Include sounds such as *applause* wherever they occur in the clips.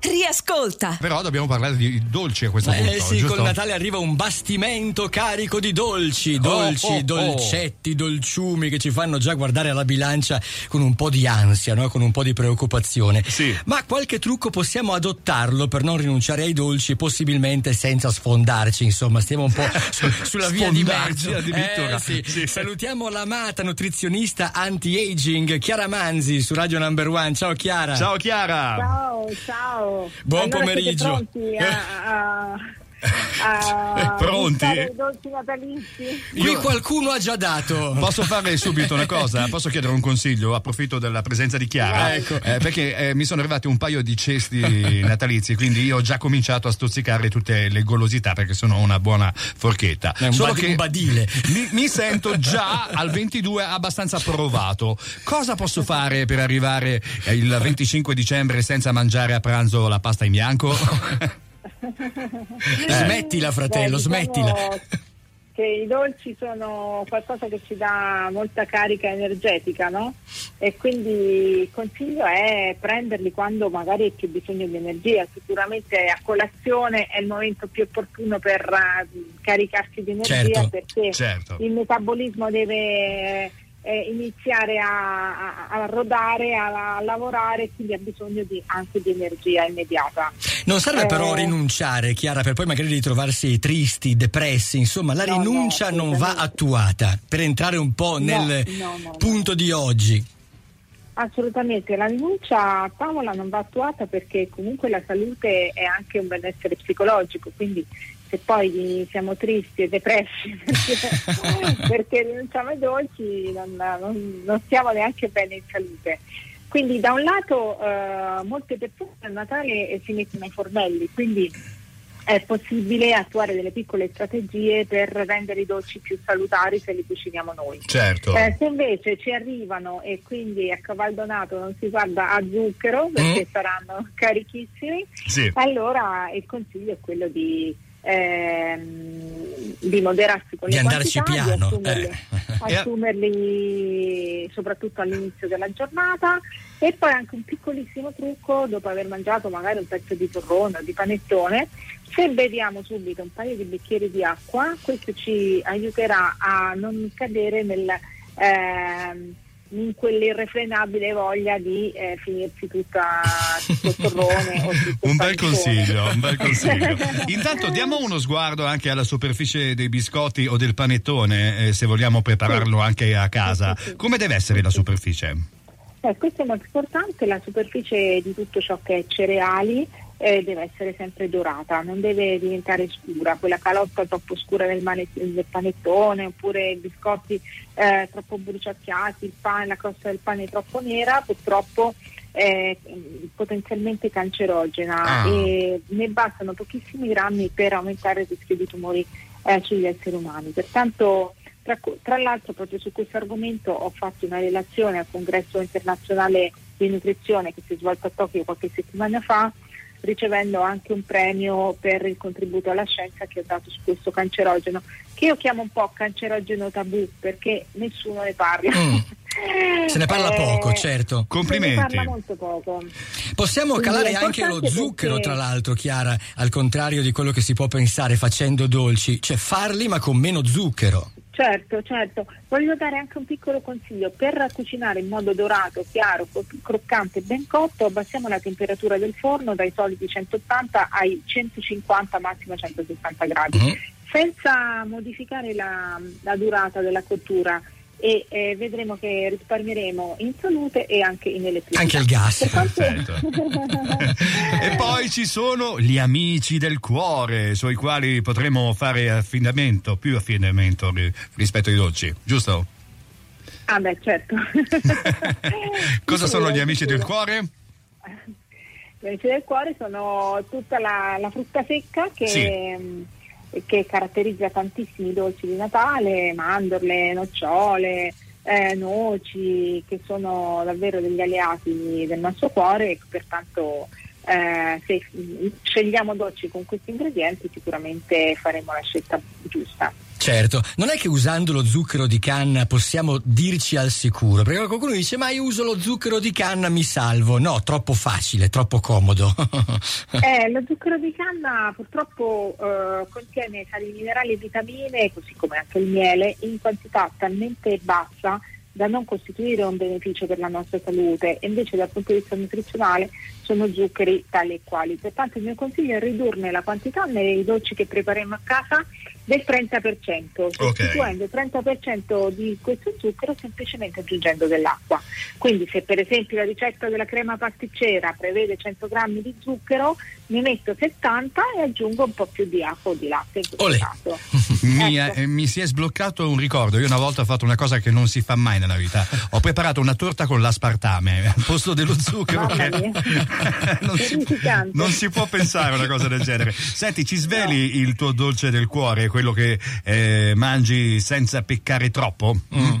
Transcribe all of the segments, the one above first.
Riascolta. Però dobbiamo parlare di dolci a questo Eh punto. sì, giusto? col Natale arriva un bastimento carico di dolci, dolci, oh, oh. dolcetti, dolciumi che ci fanno già guardare alla bilancia con un po' di ansia, no? con un po' di preoccupazione. Sì. Ma qualche trucco possiamo adottarlo per non rinunciare ai dolci, possibilmente senza sfondarci, insomma, stiamo un po' *laughs* su- sulla via di Sfondarci mezzo. addirittura. Eh, sì. Sì. Salutiamo l'amata nutrizionista anti-aging Chiara Manzi su Radio Number One. Ciao Chiara. Ciao Chiara. Ciao, ciao. Buon Allora pomeriggio. A, a, a Pronti? gustare i dolci natalizi? Qui qualcuno ha già dato. Posso fare subito una cosa? Posso chiedere un consiglio? Approfitto della presenza di Chiara. Ecco. Eh, perché eh, mi sono arrivati un paio di cesti natalizi, quindi io ho già cominciato a stuzzicare tutte le golosità perché sono una buona forchetta. È un Solo badi- che un badile. Mi, mi sento già al 22 abbastanza provato. Cosa posso fare per arrivare il 25 dicembre senza mangiare a pranzo la pasta in bianco? *laughs* Smettila, fratello, Beh, diciamo smettila. Che i dolci sono qualcosa che ci dà molta carica energetica, no? E quindi il consiglio è prenderli quando magari hai più bisogno di energia. Sicuramente a colazione è il momento più opportuno per eh, caricarsi di energia Certo, perché certo. il metabolismo deve eh, iniziare a, a- a rodare, a, a lavorare, quindi ha bisogno di- anche di energia immediata. Non serve Eh. però rinunciare, Chiara, per poi magari ritrovarsi tristi, depressi. Insomma, la No, rinuncia no, non va attuata per entrare un po' nel no. punto di oggi. Assolutamente, la rinuncia a tavola non va attuata perché comunque la salute è anche un benessere psicologico, quindi se poi siamo tristi e depressi *laughs* perché, rinunciamo ai dolci non, non- non stiamo neanche bene in salute. Quindi da un lato eh, molte persone a Natale si mettono ai fornelli, quindi è possibile attuare delle piccole strategie per rendere i dolci più salutari se li cuciniamo noi. Certo. Eh, se invece ci arrivano e quindi a cavaldonato non si guarda a zucchero perché Mm. saranno carichissimi, Sì. allora il consiglio è quello di, ehm, di moderarsi con Di le andarci quantità, piano, di assumerli, eh. *laughs* assumerli soprattutto all'inizio della giornata e poi anche un piccolissimo trucco dopo aver mangiato magari un pezzo di torrone o di panettone se beviamo subito un paio di bicchieri di acqua questo ci aiuterà a non cadere nel ehm, in quell'irrefrenabile voglia di eh, finirsi tutta, tutto torrone *laughs* Un bel consiglio, un bel consiglio. *laughs* Intanto diamo uno sguardo anche alla superficie dei biscotti o del panettone, eh, se vogliamo prepararlo anche a casa. Sì, sì, sì. Come deve essere la superficie? Eh, questo è molto importante, la superficie di tutto ciò che è cereali eh, deve essere sempre dorata, non deve diventare scura, quella calotta troppo scura del, del panettone oppure i biscotti eh, troppo bruciacchiati, il pane, la crosta del pane troppo nera, purtroppo è mm, potenzialmente cancerogena Ah. e ne bastano pochissimi grammi per aumentare il rischio di tumori eh, sugli esseri umani. Pertanto tra, tra l'altro proprio su questo argomento ho fatto una relazione al congresso internazionale di nutrizione che si è svolto a Tokyo qualche settimana fa ricevendo anche un premio per il contributo alla scienza che ho dato su questo cancerogeno che io chiamo un po' cancerogeno tabù perché nessuno ne parla Mm. Se ne parla *laughs* Eh, poco, certo. se ne Complimenti. parla molto poco Possiamo Quindi calare anche lo zucchero, perché- tra l'altro, Chiara, al contrario di quello che si può pensare facendo dolci, cioè farli ma con meno zucchero. Certo, certo. Voglio dare anche un piccolo consiglio. Per cucinare in modo dorato, chiaro, croccante e ben cotto, abbassiamo la temperatura del forno dai soliti 180 ai 150, massimo 160 gradi, Mhm. senza modificare la, la durata della cottura e eh, vedremo che risparmieremo in salute e anche in elettricità. Anche il gas. Per quanto- *laughs* e poi ci sono gli amici del cuore, sui quali potremo fare affidamento, più affidamento ri- rispetto ai dolci, giusto? Ah beh, certo. *laughs* Cosa sono gli amici sì. del cuore? Gli amici del cuore sono tutta la, la frutta secca che, Sì. Che caratterizza tantissimi dolci di Natale, mandorle, nocciole, eh, noci, che sono davvero degli alleati del nostro cuore e pertanto eh, se scegliamo dolci con questi ingredienti sicuramente faremo la scelta giusta. Certo, non è che usando lo zucchero di canna possiamo dirci al sicuro, perché qualcuno dice ma io uso lo zucchero di canna, mi salvo. No, troppo facile, troppo comodo. *laughs* eh, lo zucchero di canna purtroppo eh, contiene sali minerali e vitamine, così come anche il miele, in quantità talmente bassa da non costituire un beneficio per la nostra salute e invece dal punto di vista nutrizionale sono zuccheri tali e quali. Pertanto il mio consiglio è ridurne la quantità nei dolci che prepariamo a casa del 30%, sostituendo okay. il 30% di questo zucchero semplicemente aggiungendo dell'acqua. Quindi se per esempio la ricetta della crema pasticcera prevede 100 grammi di zucchero, ne metto 70 e aggiungo un po' più di acqua o di latte in questo caso. *laughs* mi, ecco. eh, mi, si è sbloccato un ricordo, io una volta ho fatto una cosa che non si fa mai nella vita, ho preparato una torta con l'aspartame *laughs* al posto dello zucchero che *laughs* non, si, non, si, può pensare a una cosa del genere. Senti, ci sveli no. il tuo dolce del cuore, quello che eh, mangi senza peccare troppo? Mm.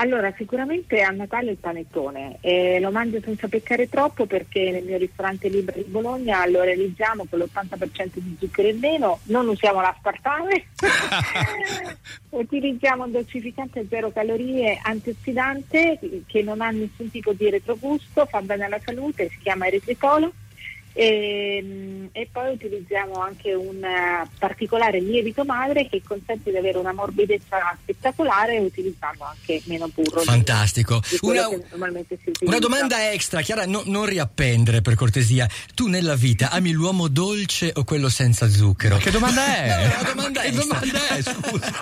Allora, sicuramente a Natale il panettone eh, lo mangio senza peccare troppo perché nel mio ristorante Libra di Bologna lo realizziamo con l'80% di zucchero in meno, non usiamo l'aspartame, *laughs* utilizziamo un dolcificante a zero calorie antiossidante che non ha nessun tipo di retrogusto, fa bene alla salute, si chiama eritritolo e, ehm, e, poi utilizziamo anche un uh, particolare lievito madre che consente di avere una morbidezza spettacolare utilizzando anche meno burro. Fantastico. Di, di una, una, domanda extra, Chiara, no, non riappendere per cortesia. Tu nella vita ami l'uomo dolce o quello senza zucchero? Che domanda è? *laughs* No, domanda che domanda è, scusa.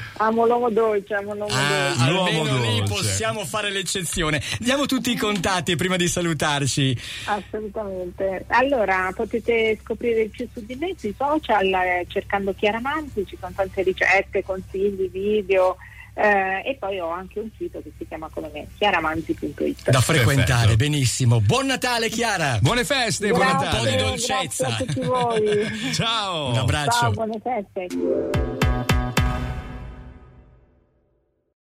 *laughs* Amo l'uomo dolce, amo l'uomo ah, dolce. Almeno l'uomo lì possiamo fare l'eccezione. Diamo tutti i contatti prima di salutarci. Assolutamente. Allora, potete scoprire più su di me sui social eh, cercando Chiara Manzi, ci sono tante ricette, consigli, video. Eh, e poi ho anche un sito che si chiama come me, chiaramanzi.it. Da frequentare, Perfetto. benissimo. Buon Natale Chiara! Buone feste, grazie, buon Natale! Un po' di dolcezza. Grazie a tutti voi. *laughs* Ciao! Un abbraccio. Ciao, buone feste.